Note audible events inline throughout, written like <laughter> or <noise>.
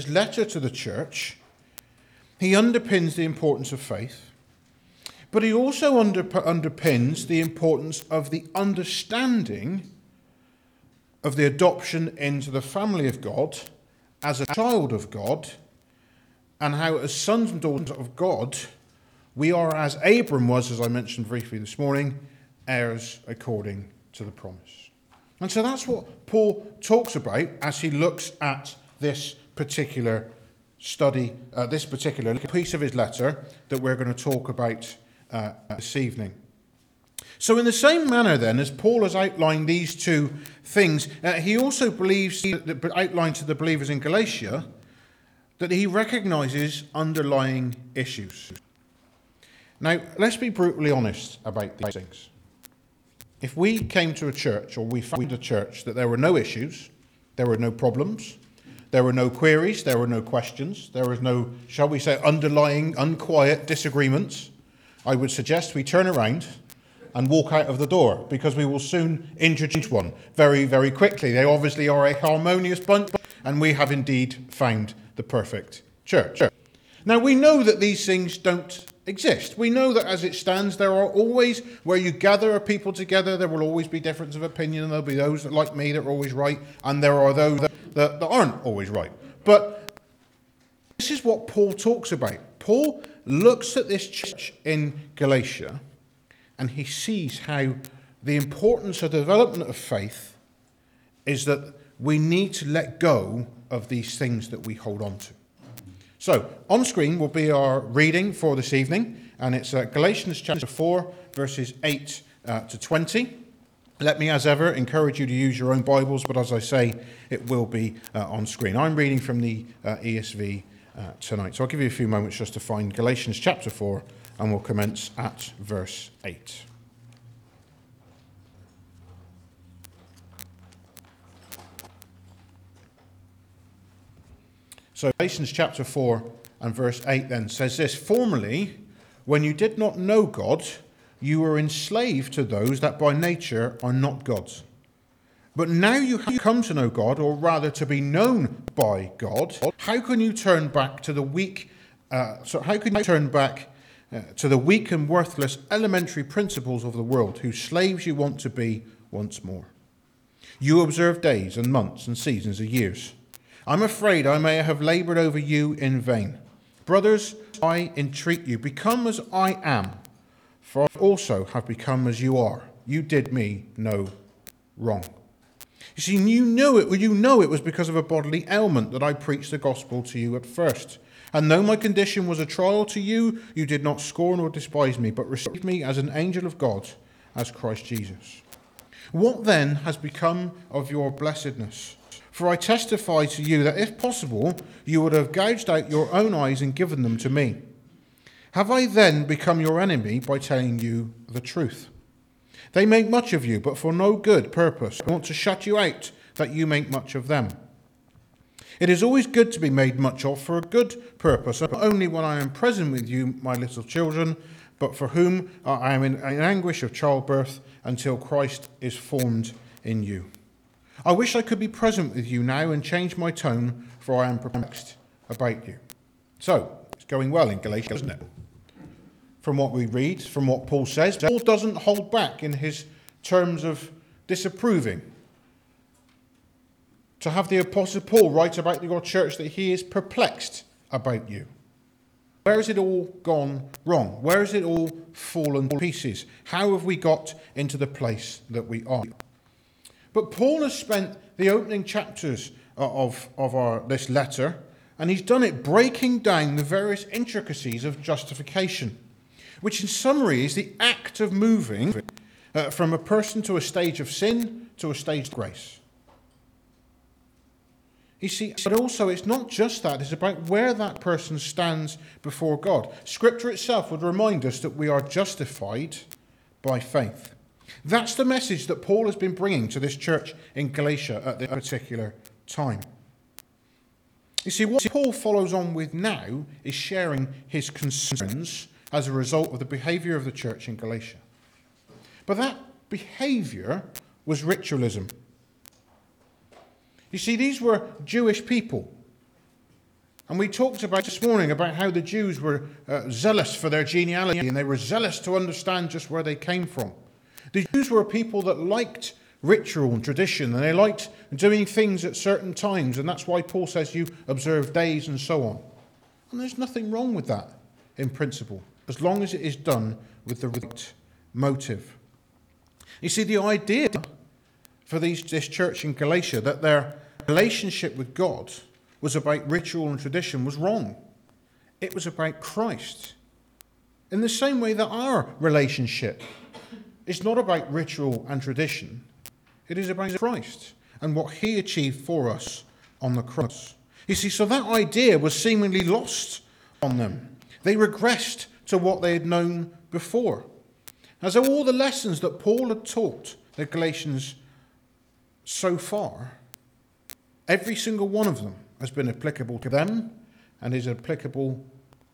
his letter to the church, he underpins the importance of faith, but he also under, underpins the importance of the understanding of the adoption into the family of God as a child of God, and how, as sons and daughters of God, we are, as Abram was, as I mentioned briefly this morning, heirs according to the promise. And so that's what Paul talks about as he looks at this particular study, uh, this particular piece of his letter that we're going to talk about uh, this evening. So, in the same manner, then, as Paul has outlined these two things, uh, he also believes, that, outlined to the believers in Galatia, that he recognizes underlying issues. Now, let's be brutally honest about these things. If we came to a church or we found a church that there were no issues, there were no problems, there were no queries, there were no questions, there was no, shall we say, underlying, unquiet disagreements, I would suggest we turn around and walk out of the door because we will soon introduce one very, very quickly. They obviously are a harmonious bunch, and we have indeed found the perfect church. Now, we know that these things don't exist. We know that as it stands, there are always, where you gather people together, there will always be difference of opinion, and there'll be those that, like me, that are always right, and there are those that, that, that aren't always right. But this is what Paul talks about. Paul looks at this church in Galatia and he sees how the importance of the development of faith is that we need to let go of these things that we hold on to. So, on screen will be our reading for this evening, and it's uh, Galatians chapter 4, verses 8 uh, to 20. Let me, as ever, encourage you to use your own Bibles, but as I say, it will be uh, on screen. I'm reading from the uh, ESV uh, tonight, so I'll give you a few moments just to find Galatians chapter 4 and we'll commence at verse 8. So, Galatians chapter 4 and verse 8 then says this Formerly, when you did not know God, you were enslaved to those that by nature are not God's. But now you have come to know God, or rather to be known by God, how can you turn back to the weak? Uh, so, how can you turn back uh, to the weak and worthless elementary principles of the world, whose slaves you want to be once more. You observe days and months and seasons and years. I'm afraid I may have labored over you in vain. Brothers, I entreat you, become as I am, for I also have become as you are. You did me no wrong. You see, you knew it, you know it was because of a bodily ailment that I preached the gospel to you at first. And though my condition was a trial to you, you did not scorn or despise me, but received me as an angel of God, as Christ Jesus. What then has become of your blessedness? For I testify to you that if possible, you would have gouged out your own eyes and given them to me. Have I then become your enemy by telling you the truth? They make much of you, but for no good purpose. I want to shut you out, that you make much of them. It is always good to be made much of for a good purpose, not only when I am present with you, my little children, but for whom I am in, anguish of childbirth until Christ is formed in you. I wish I could be present with you now and change my tone, for I am perplexed about you. So, it's going well in Galatia, isn't it? From what we read, from what Paul says, Paul doesn't hold back in his terms of disapproving to have the Apostle Paul write about your church that he is perplexed about you. Where has it all gone wrong? Where has it all fallen to pieces? How have we got into the place that we are? But Paul has spent the opening chapters uh, of, of our, this letter, and he's done it breaking down the various intricacies of justification, which in summary is the act of moving uh, from a person to a stage of sin to a stage of grace. You see, but also it's not just that, it's about where that person stands before God. Scripture itself would remind us that we are justified by faith. That's the message that Paul has been bringing to this church in Galatia at this particular time. You see, what Paul follows on with now is sharing his concerns as a result of the behavior of the church in Galatia. But that behavior was ritualism. You see, these were Jewish people. And we talked about this morning about how the Jews were uh, zealous for their genealogy and they were zealous to understand just where they came from. The Jews were people that liked ritual and tradition and they liked doing things at certain times, and that's why Paul says you observe days and so on. And there's nothing wrong with that in principle, as long as it is done with the right motive. You see, the idea for these, this church in Galatia that their relationship with God was about ritual and tradition was wrong. It was about Christ. In the same way that our relationship is not about ritual and tradition, it is about Christ and what he achieved for us on the cross. You see, so that idea was seemingly lost on them. They regressed to what they had known before. As though all the lessons that Paul had taught the Galatians so far, every single one of them has been applicable to them and is applicable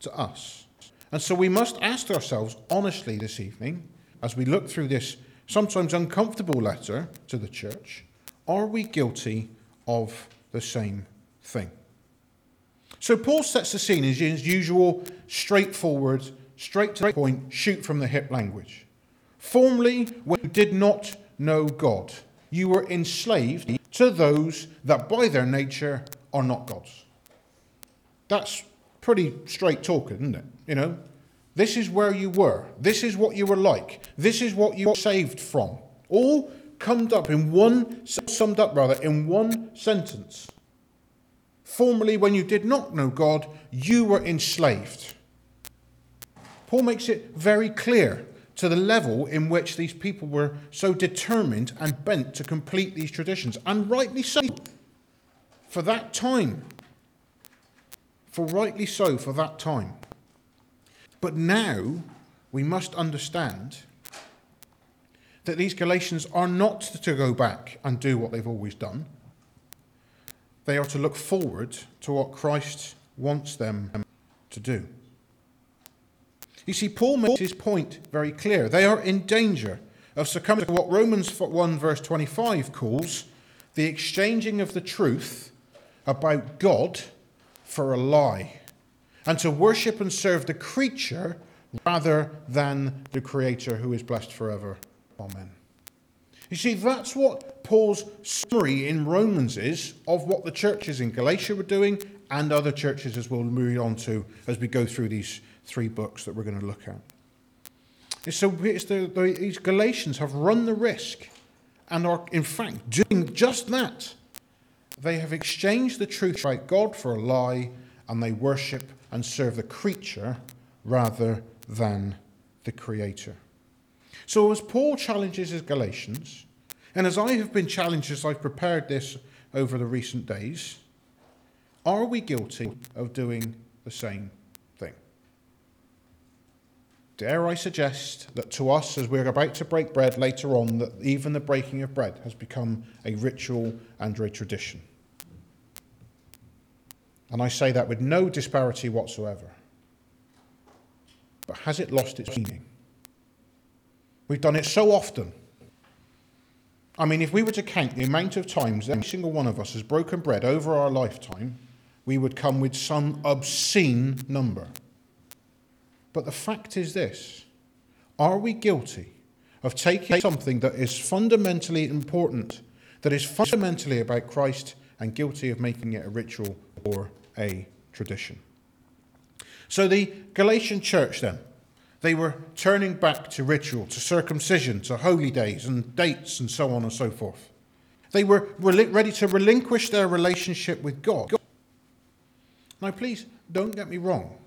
to us. And so we must ask ourselves honestly this evening, as we look through this sometimes uncomfortable letter to the church, are we guilty of the same thing? So Paul sets the scene in his usual straightforward, straight to the point, shoot from the hip language. Formerly, when you did not know God, you were enslaved to those that by their nature are not God's. That's pretty straight talking, isn't it? You know, this is where you were. This is what you were like. This is what you were saved from. All summed up in one summed up rather in one sentence. Formerly, when you did not know God, you were enslaved. Paul makes it very clear to the level in which these people were so determined and bent to complete these traditions, and rightly so for that time. For rightly so, for that time. But now we must understand that these Galatians are not to go back and do what they've always done. They are to look forward to what Christ wants them to do. You see, Paul makes his point very clear. They are in danger of succumbing to what Romans 1, verse 25 calls the exchanging of the truth about God for a lie, and to worship and serve the creature rather than the Creator who is blessed forever. Amen. You see, that's what Paul's summary in Romans is of what the churches in Galatia were doing and other churches as we'll move on to as we go through these three books that we're going to look at. So it's the, the, these Galatians have run the risk and are, in fact, doing just that they have exchanged the truth about God for a lie, and they worship and serve the creature rather than the Creator. So, as Paul challenges his Galatians, and as I have been challenged as I've prepared this over the recent days, are we guilty of doing the same? Dare I suggest that to us, as we're about to break bread later on, that even the breaking of bread has become a ritual and a tradition. And I say that with no disparity whatsoever. But has it lost its meaning? We've done it so often. I mean, if we were to count the amount of times every single one of us has broken bread over our lifetime, we would come with some obscene number. But the fact is this are we guilty of taking something that is fundamentally important, that is fundamentally about Christ, and guilty of making it a ritual or a tradition? So the Galatian church then, they were turning back to ritual, to circumcision, to holy days and dates and so on and so forth. They were ready to relinquish their relationship with God. Now, please don't get me wrong.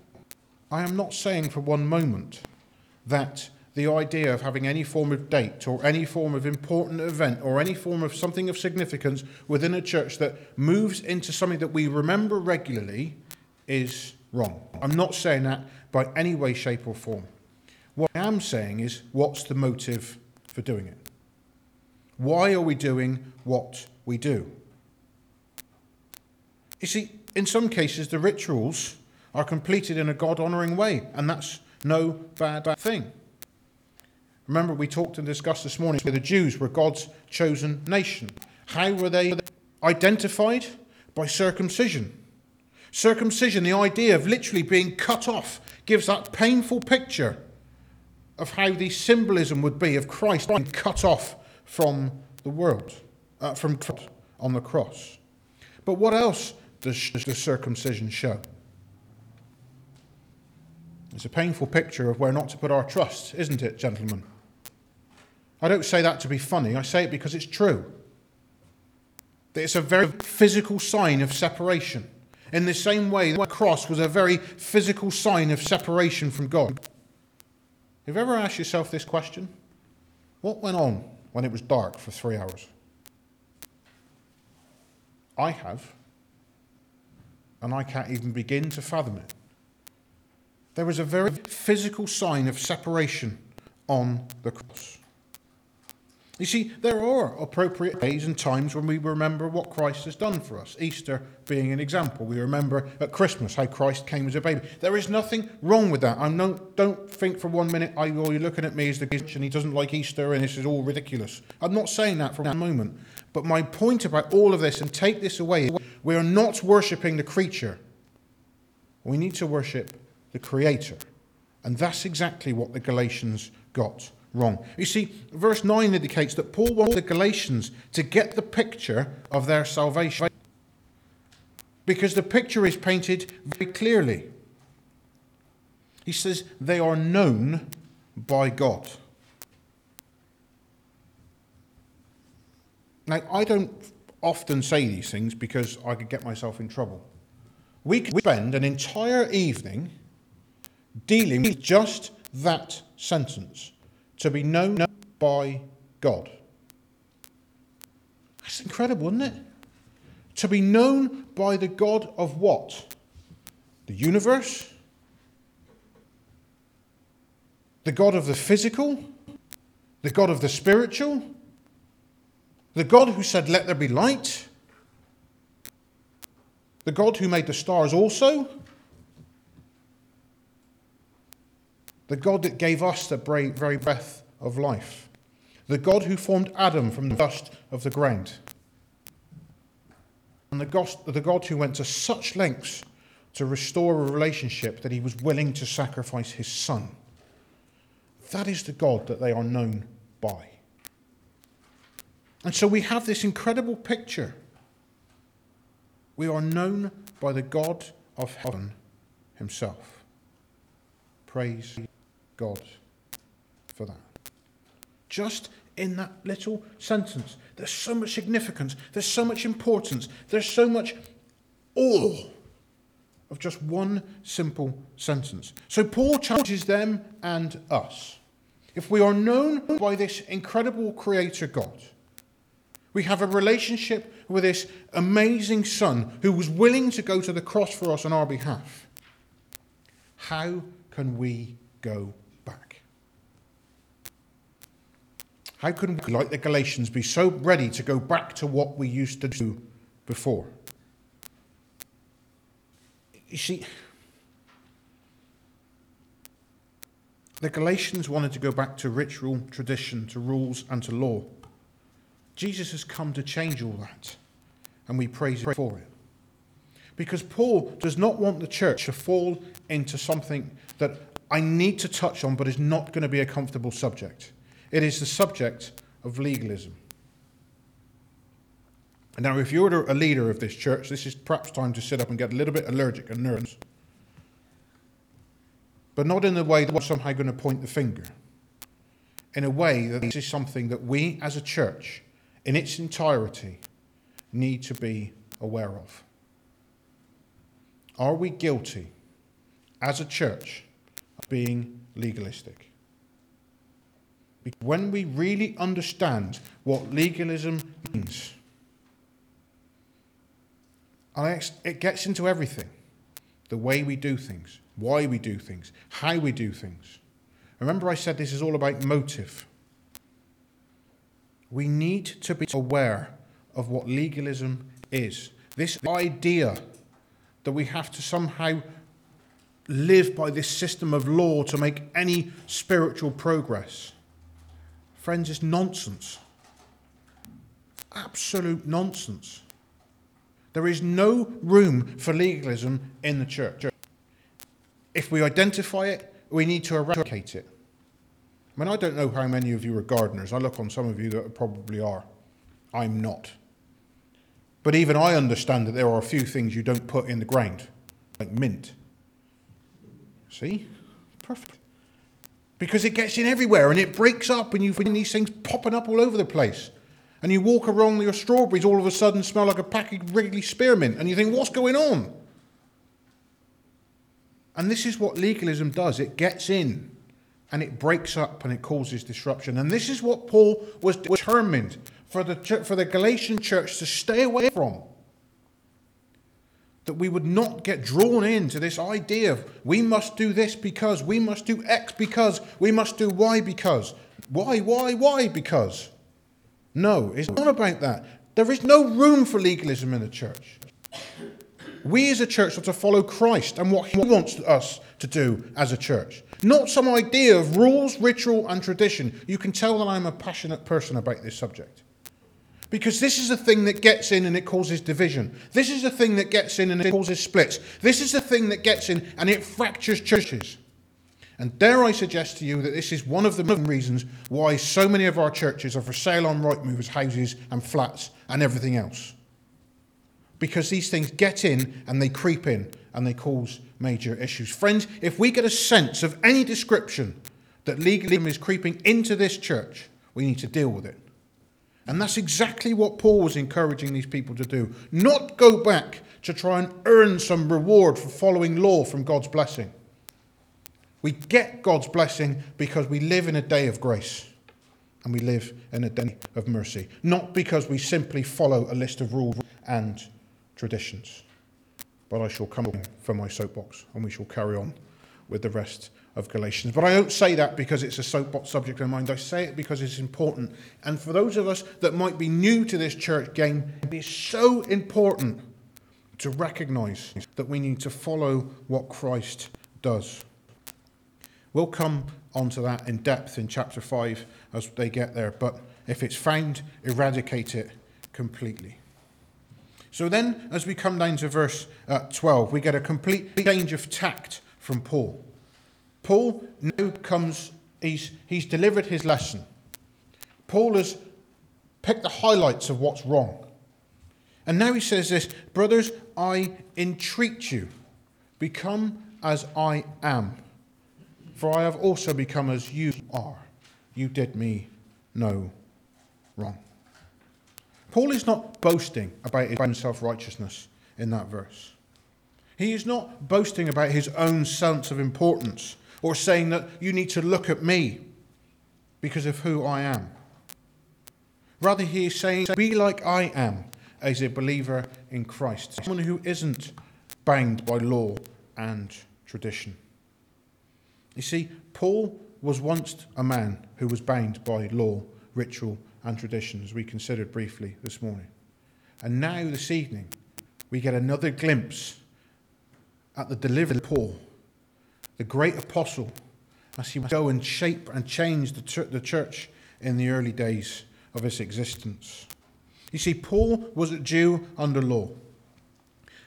I am not saying for one moment that the idea of having any form of date or any form of important event or any form of something of significance within a church that moves into something that we remember regularly is wrong. I'm not saying that by any way, shape, or form. What I am saying is what's the motive for doing it? Why are we doing what we do? You see, in some cases, the rituals are completed in a God honouring way, and that's no bad thing. Remember, we talked and discussed this morning where the Jews were God's chosen nation. How were they identified? By circumcision. Circumcision, the idea of literally being cut off, gives that painful picture of how the symbolism would be of Christ being cut off from the world, uh, from on the cross. But what else does the circumcision show? It's a painful picture of where not to put our trust, isn't it, gentlemen? I don't say that to be funny, I say it because it's true. It's a very physical sign of separation. In the same way, the cross was a very physical sign of separation from God. Have you ever asked yourself this question? What went on when it was dark for three hours? I have, and I can't even begin to fathom it. There was a very physical sign of separation on the cross. You see, there are appropriate days and times when we remember what Christ has done for us. Easter being an example. We remember at Christmas how Christ came as a baby. There is nothing wrong with that. I don't, don't think for one minute, oh, you're looking at me as the Grinch and he doesn't like Easter and this is all ridiculous. I'm not saying that for a moment. But my point about all of this, and take this away, we are not worshipping the creature. We need to worship the Creator. And that's exactly what the Galatians got wrong. You see, verse 9 indicates that Paul wants the Galatians to get the picture of their salvation. Because the picture is painted very clearly. He says they are known by God. Now, I don't often say these things because I could get myself in trouble. We could spend an entire evening dealing with just that sentence to be known by God. That's incredible, isn't it? To be known by the God of what? The universe? The God of the physical? The God of the spiritual? The God who said, Let there be light? The God who made the stars also? The God that gave us the very breath of life, the God who formed Adam from the dust of the ground, and the God, who went to such lengths to restore a relationship that he was willing to sacrifice his son. That is the God that they are known by. And so we have this incredible picture. We are known by the God of heaven himself. Praise God for that. Just in that little sentence, there's so much significance, there's so much importance, there's so much awe of just one simple sentence. So Paul challenges them and us. If we are known by this incredible creator God, we have a relationship with this amazing Son who was willing to go to the cross for us on our behalf. How can we go How can we, like the Galatians, be so ready to go back to what we used to do before? You see, the Galatians wanted to go back to ritual, tradition, to rules, and to law. Jesus has come to change all that, and we praise Him for it. Because Paul does not want the church to fall into something that I need to touch on, but is not going to be a comfortable subject. It is the subject of legalism. Now, if you're a leader of this church, this is perhaps time to sit up and get a little bit allergic and nervous. But not in the way that we're somehow going to point the finger. In a way that this is something that we as a church, in its entirety, need to be aware of. Are we guilty as a church of being legalistic? When we really understand what legalism means, and it gets into everything the way we do things, why we do things, how we do things. Remember, I said this is all about motive. We need to be aware of what legalism is. This idea that we have to somehow live by this system of law to make any spiritual progress. Friends, it's nonsense. Absolute nonsense. There is no room for legalism in the church. If we identify it, we need to eradicate it. I mean, I don't know how many of you are gardeners. I look on some of you that probably are. I'm not. But even I understand that there are a few things you don't put in the ground, like mint. See? Perfect. Because it gets in everywhere and it breaks up, and you find these things popping up all over the place. And you walk around your strawberries, all of a sudden smell like a packet of Wrigley spearmint, and you think, what's going on? And this is what legalism does it gets in and it breaks up and it causes disruption. And this is what Paul was determined for the, for the Galatian church to stay away from. That we would not get drawn into this idea of we must do this because, we must do X because, we must do Y because. Why, why, why because? No, it's not about that. There is no room for legalism in the church. We as a church are to follow Christ and what He wants us to do as a church. Not some idea of rules, ritual, and tradition. You can tell that I'm a passionate person about this subject. Because this is the thing that gets in and it causes division. This is the thing that gets in and it causes splits. This is the thing that gets in and it fractures churches. And dare I suggest to you that this is one of the reasons why so many of our churches are for sale on Rightmove movers, houses and flats and everything else. Because these things get in and they creep in and they cause major issues. Friends, if we get a sense of any description that legalism is creeping into this church, we need to deal with it. And that's exactly what Paul was encouraging these people to do. Not go back to try and earn some reward for following law from God's blessing. We get God's blessing because we live in a day of grace and we live in a day of mercy, not because we simply follow a list of rules and traditions. But I shall come from my soapbox and we shall carry on with the rest of Galatians. But I don't say that because it's a soapbox subject in mind. I say it because it's important. And for those of us that might be new to this church game, it is so important to recognize that we need to follow what Christ does. We'll come onto that in depth in chapter 5 as they get there. But if it's found, eradicate it completely. So then, as we come down to verse uh, 12, we get a complete change of tact from Paul. Paul now comes, he's, he's delivered his lesson. Paul has picked the highlights of what's wrong. And now he says this Brothers, I entreat you, become as I am, for I have also become as you are. You did me no wrong. Paul is not boasting about his own self righteousness in that verse. He is not boasting about his own sense of importance or saying that you need to look at me because of who I am. Rather, he is saying, Be like I am as a believer in Christ, someone who isn't bound by law and tradition. You see, Paul was once a man who was bound by law, ritual, and tradition, as we considered briefly this morning. And now, this evening, we get another glimpse at the delivered Paul the great apostle, as he would go and shape and change the, the church in the early days of its existence. You see, Paul was a Jew under law.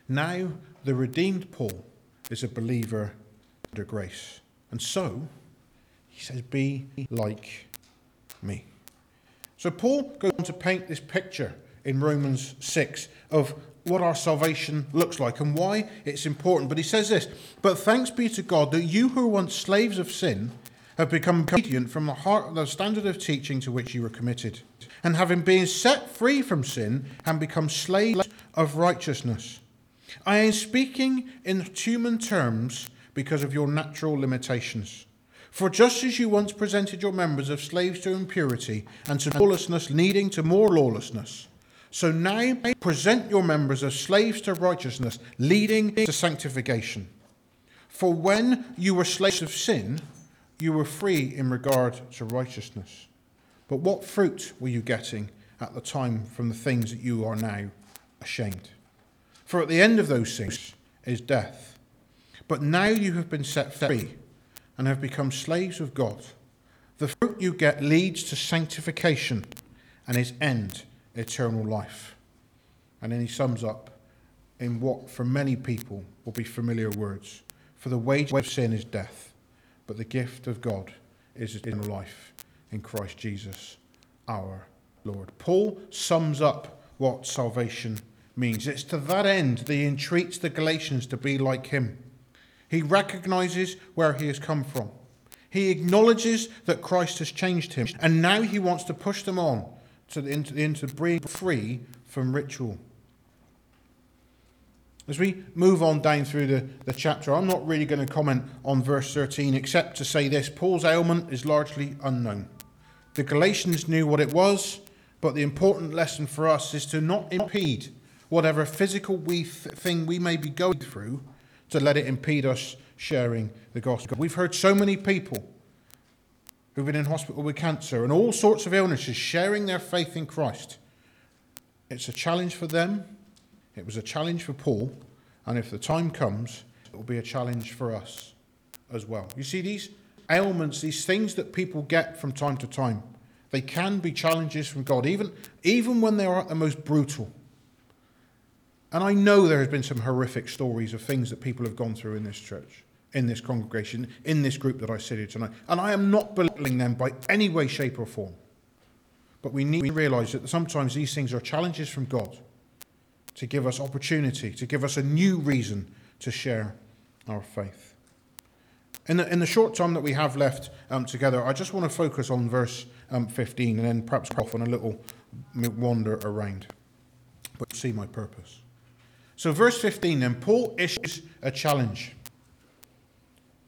Now, the redeemed Paul is a believer under grace. And so, he says, Be like me. So, Paul goes on to paint this picture in Romans 6 of what our salvation looks like and why it's important. But he says this But thanks be to God that you who were once slaves of sin have become obedient from the heart the standard of teaching to which you were committed. And having been set free from sin, have become slaves of righteousness. I am speaking in human terms because of your natural limitations. For just as you once presented your members as slaves to impurity and to lawlessness, leading to more lawlessness, so now present your members as slaves to righteousness, leading to sanctification. For when you were slaves of sin, you were free in regard to righteousness. But what fruit were you getting at the time from the things that you are now ashamed? For at the end of those things is death. But now you have been set free and have become slaves of God. The fruit you get leads to sanctification and its end eternal life. And then he sums up in what for many people will be familiar words. For the wage of sin is death, but the gift of God is eternal life in Christ Jesus our Lord. Paul sums up what salvation means. It's to that end that he entreats the Galatians to be like him. He recognizes where he has come from. He acknowledges that Christ has changed him, and now he wants to push them on to the into, into being free from ritual. As we move on down through the, the chapter, I'm not really going to comment on verse 13 except to say this Paul's ailment is largely unknown. The Galatians knew what it was, but the important lesson for us is to not impede whatever physical we th- thing we may be going through to let it impede us sharing the gospel. We've heard so many people who've been in hospital with cancer and all sorts of illnesses sharing their faith in Christ. It's a challenge for them, it was a challenge for Paul, and if the time comes, it will be a challenge for us as well. You see, these ailments, these things that people get from time to time, they can be challenges from God, even, even when they are at the most brutal. And I know there has been some horrific stories of things that people have gone through in this church, in this congregation, in this group that I sit here tonight. And I am not belittling them by any way, shape, or form. But we need to realize that sometimes these things are challenges from God to give us opportunity, to give us a new reason to share our faith. In the, in the short time that we have left um, together, I just want to focus on verse um, 15 and then perhaps off on a little wander around. But see my purpose. So, verse 15 then, Paul issues a challenge.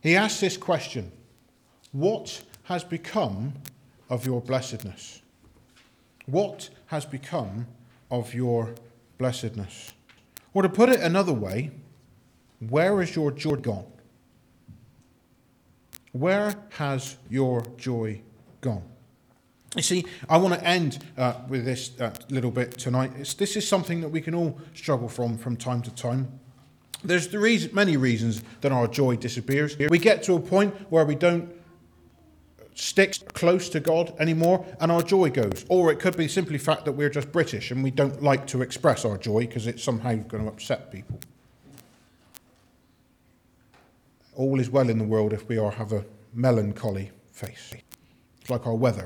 He asks this question What has become of your blessedness? What has become of your blessedness? Or to put it another way, where is your joy gone? Where has your joy gone? You see, I want to end uh, with this uh, little bit tonight. It's, this is something that we can all struggle from from time to time. There's the reason, many reasons that our joy disappears. We get to a point where we don't stick close to God anymore and our joy goes. Or it could be simply fact that we're just British and we don't like to express our joy because it's somehow going to upset people. All is well in the world if we are have a melancholy face. It's like our weather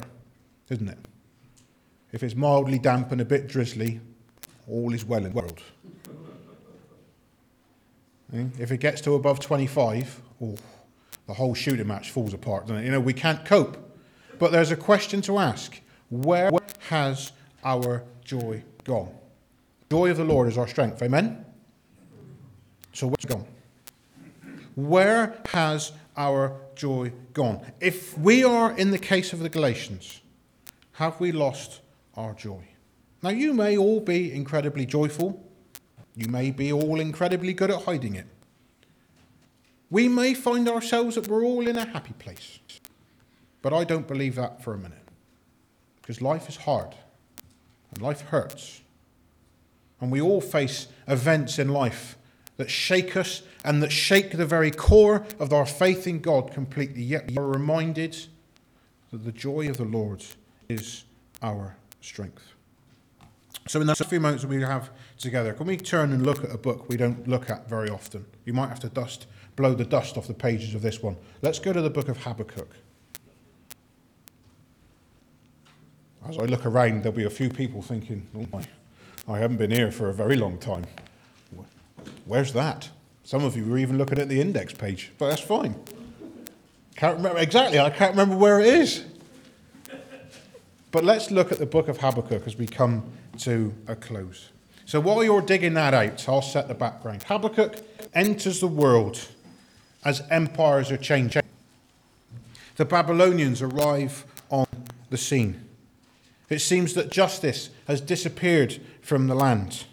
isn't it? If it's mildly damp and a bit drizzly, all is well in the world. Eh? If it gets to above 25, oh, the whole shooting match falls apart, doesn't it? You know, we can't cope. But there's a question to ask where has our joy gone? Joy of the Lord is our strength. Amen? So where's it gone? Where has our joy gone? If we are in the case of the Galatians, have we lost our joy? Now, you may all be incredibly joyful. You may be all incredibly good at hiding it. We may find ourselves that we're all in a happy place. But I don't believe that for a minute. Because life is hard and life hurts. And we all face events in life that shake us and that shake the very core of our faith in God completely. Yet we are reminded that the joy of the Lord is our strength. So, in the few moments we have together, can we turn and look at a book we don't look at very often? You might have to dust, blow the dust off the pages of this one. Let's go to the book of Habakkuk. As I look around, there'll be a few people thinking, oh my, I haven't been here for a very long time. Where's that? Some of you were even looking at the index page, but that's fine. Can't remember exactly, I can't remember where it is. But let's look at the book of Habakkuk as we come to a close. So while you're digging that out, I'll set the background. Habakkuk enters the world as empires are changing. The Babylonians arrive on the scene. It seems that justice has disappeared from the land,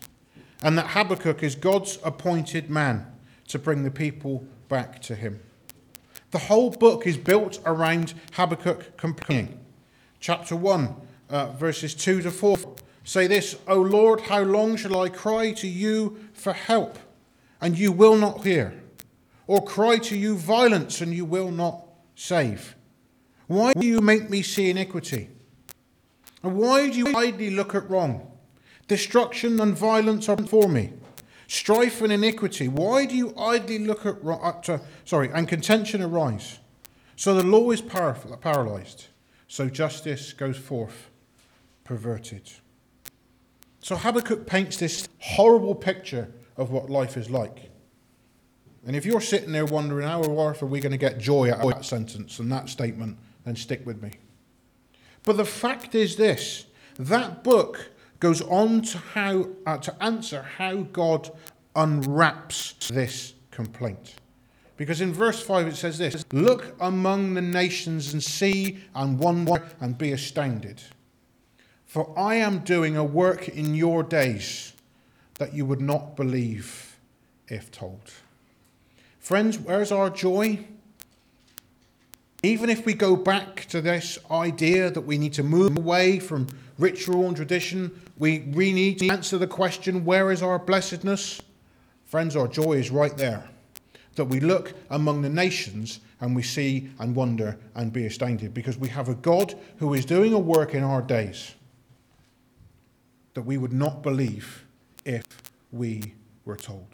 and that Habakkuk is God's appointed man to bring the people back to him. The whole book is built around Habakkuk complaining chapter 1, uh, verses 2 to 4 say this O Lord, how long shall I cry to you for help, and you will not hear? Or cry to you violence, and you will not save? Why do you make me see iniquity? And why do you idly look at wrong? Destruction and violence are before me. strife and iniquity. Why do you idly look at, at uh, sorry, and contention arise? So the law is paralyzed. So justice goes forth perverted. So Habakkuk paints this horrible picture of what life is like. And if you're sitting there wondering how on earth are we going to get joy out of that sentence and that statement, then stick with me. But the fact is this that book goes on to, how, uh, to answer how God unwraps this complaint. Because in verse 5 it says this Look among the nations and see and wonder and be astounded. For I am doing a work in your days that you would not believe if told. Friends, where's our joy? Even if we go back to this idea that we need to move away from ritual and tradition, we, we need to answer the question where is our blessedness? Friends, our joy is right there. That we look among the nations and we see and wonder and be astounded because we have a God who is doing a work in our days that we would not believe if we were told.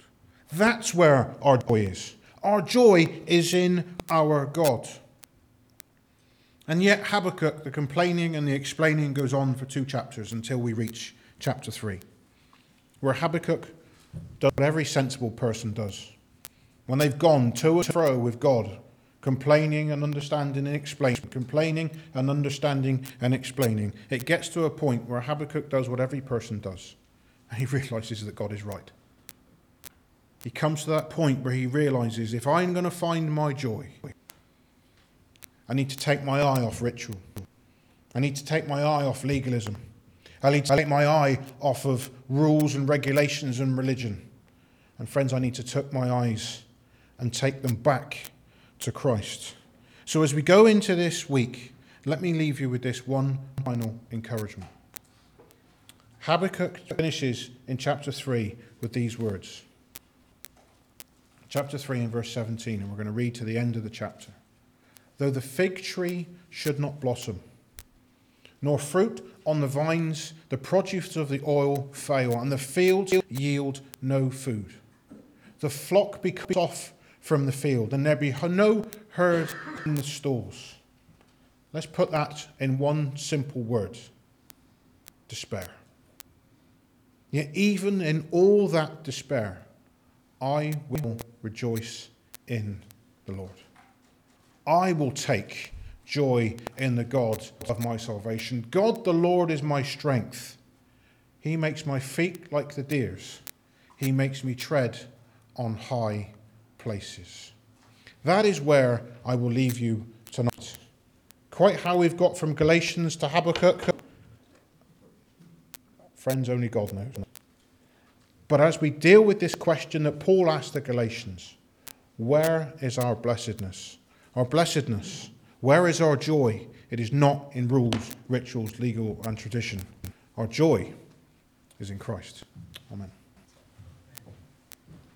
That's where our joy is. Our joy is in our God. And yet, Habakkuk, the complaining and the explaining goes on for two chapters until we reach chapter 3, where Habakkuk does what every sensible person does. When they've gone to and fro with God, complaining and understanding and explaining, complaining and understanding and explaining, it gets to a point where Habakkuk does what every person does, and <laughs> he realizes that God is right. He comes to that point where he realizes if I'm going to find my joy, I need to take my eye off ritual. I need to take my eye off legalism. I need to take my eye off of rules and regulations and religion. And friends, I need to take my eyes and take them back to Christ. So as we go into this week, let me leave you with this one final encouragement. Habakkuk finishes in chapter 3 with these words chapter 3 and verse 17, and we're going to read to the end of the chapter. Though the fig tree should not blossom, nor fruit on the vines, the produce of the oil fail, and the fields yield no food. The flock be cut off from the field, and there be no herd in the stalls. Let's put that in one simple word despair. Yet, even in all that despair, I will rejoice in the Lord. I will take joy in the God of my salvation. God the Lord is my strength. He makes my feet like the deer's. He makes me tread on high places. That is where I will leave you tonight. Quite how we've got from Galatians to Habakkuk, friends, only God knows. But as we deal with this question that Paul asked the Galatians, where is our blessedness? Our blessedness, where is our joy? It is not in rules, rituals, legal, and tradition. Our joy is in Christ. Amen.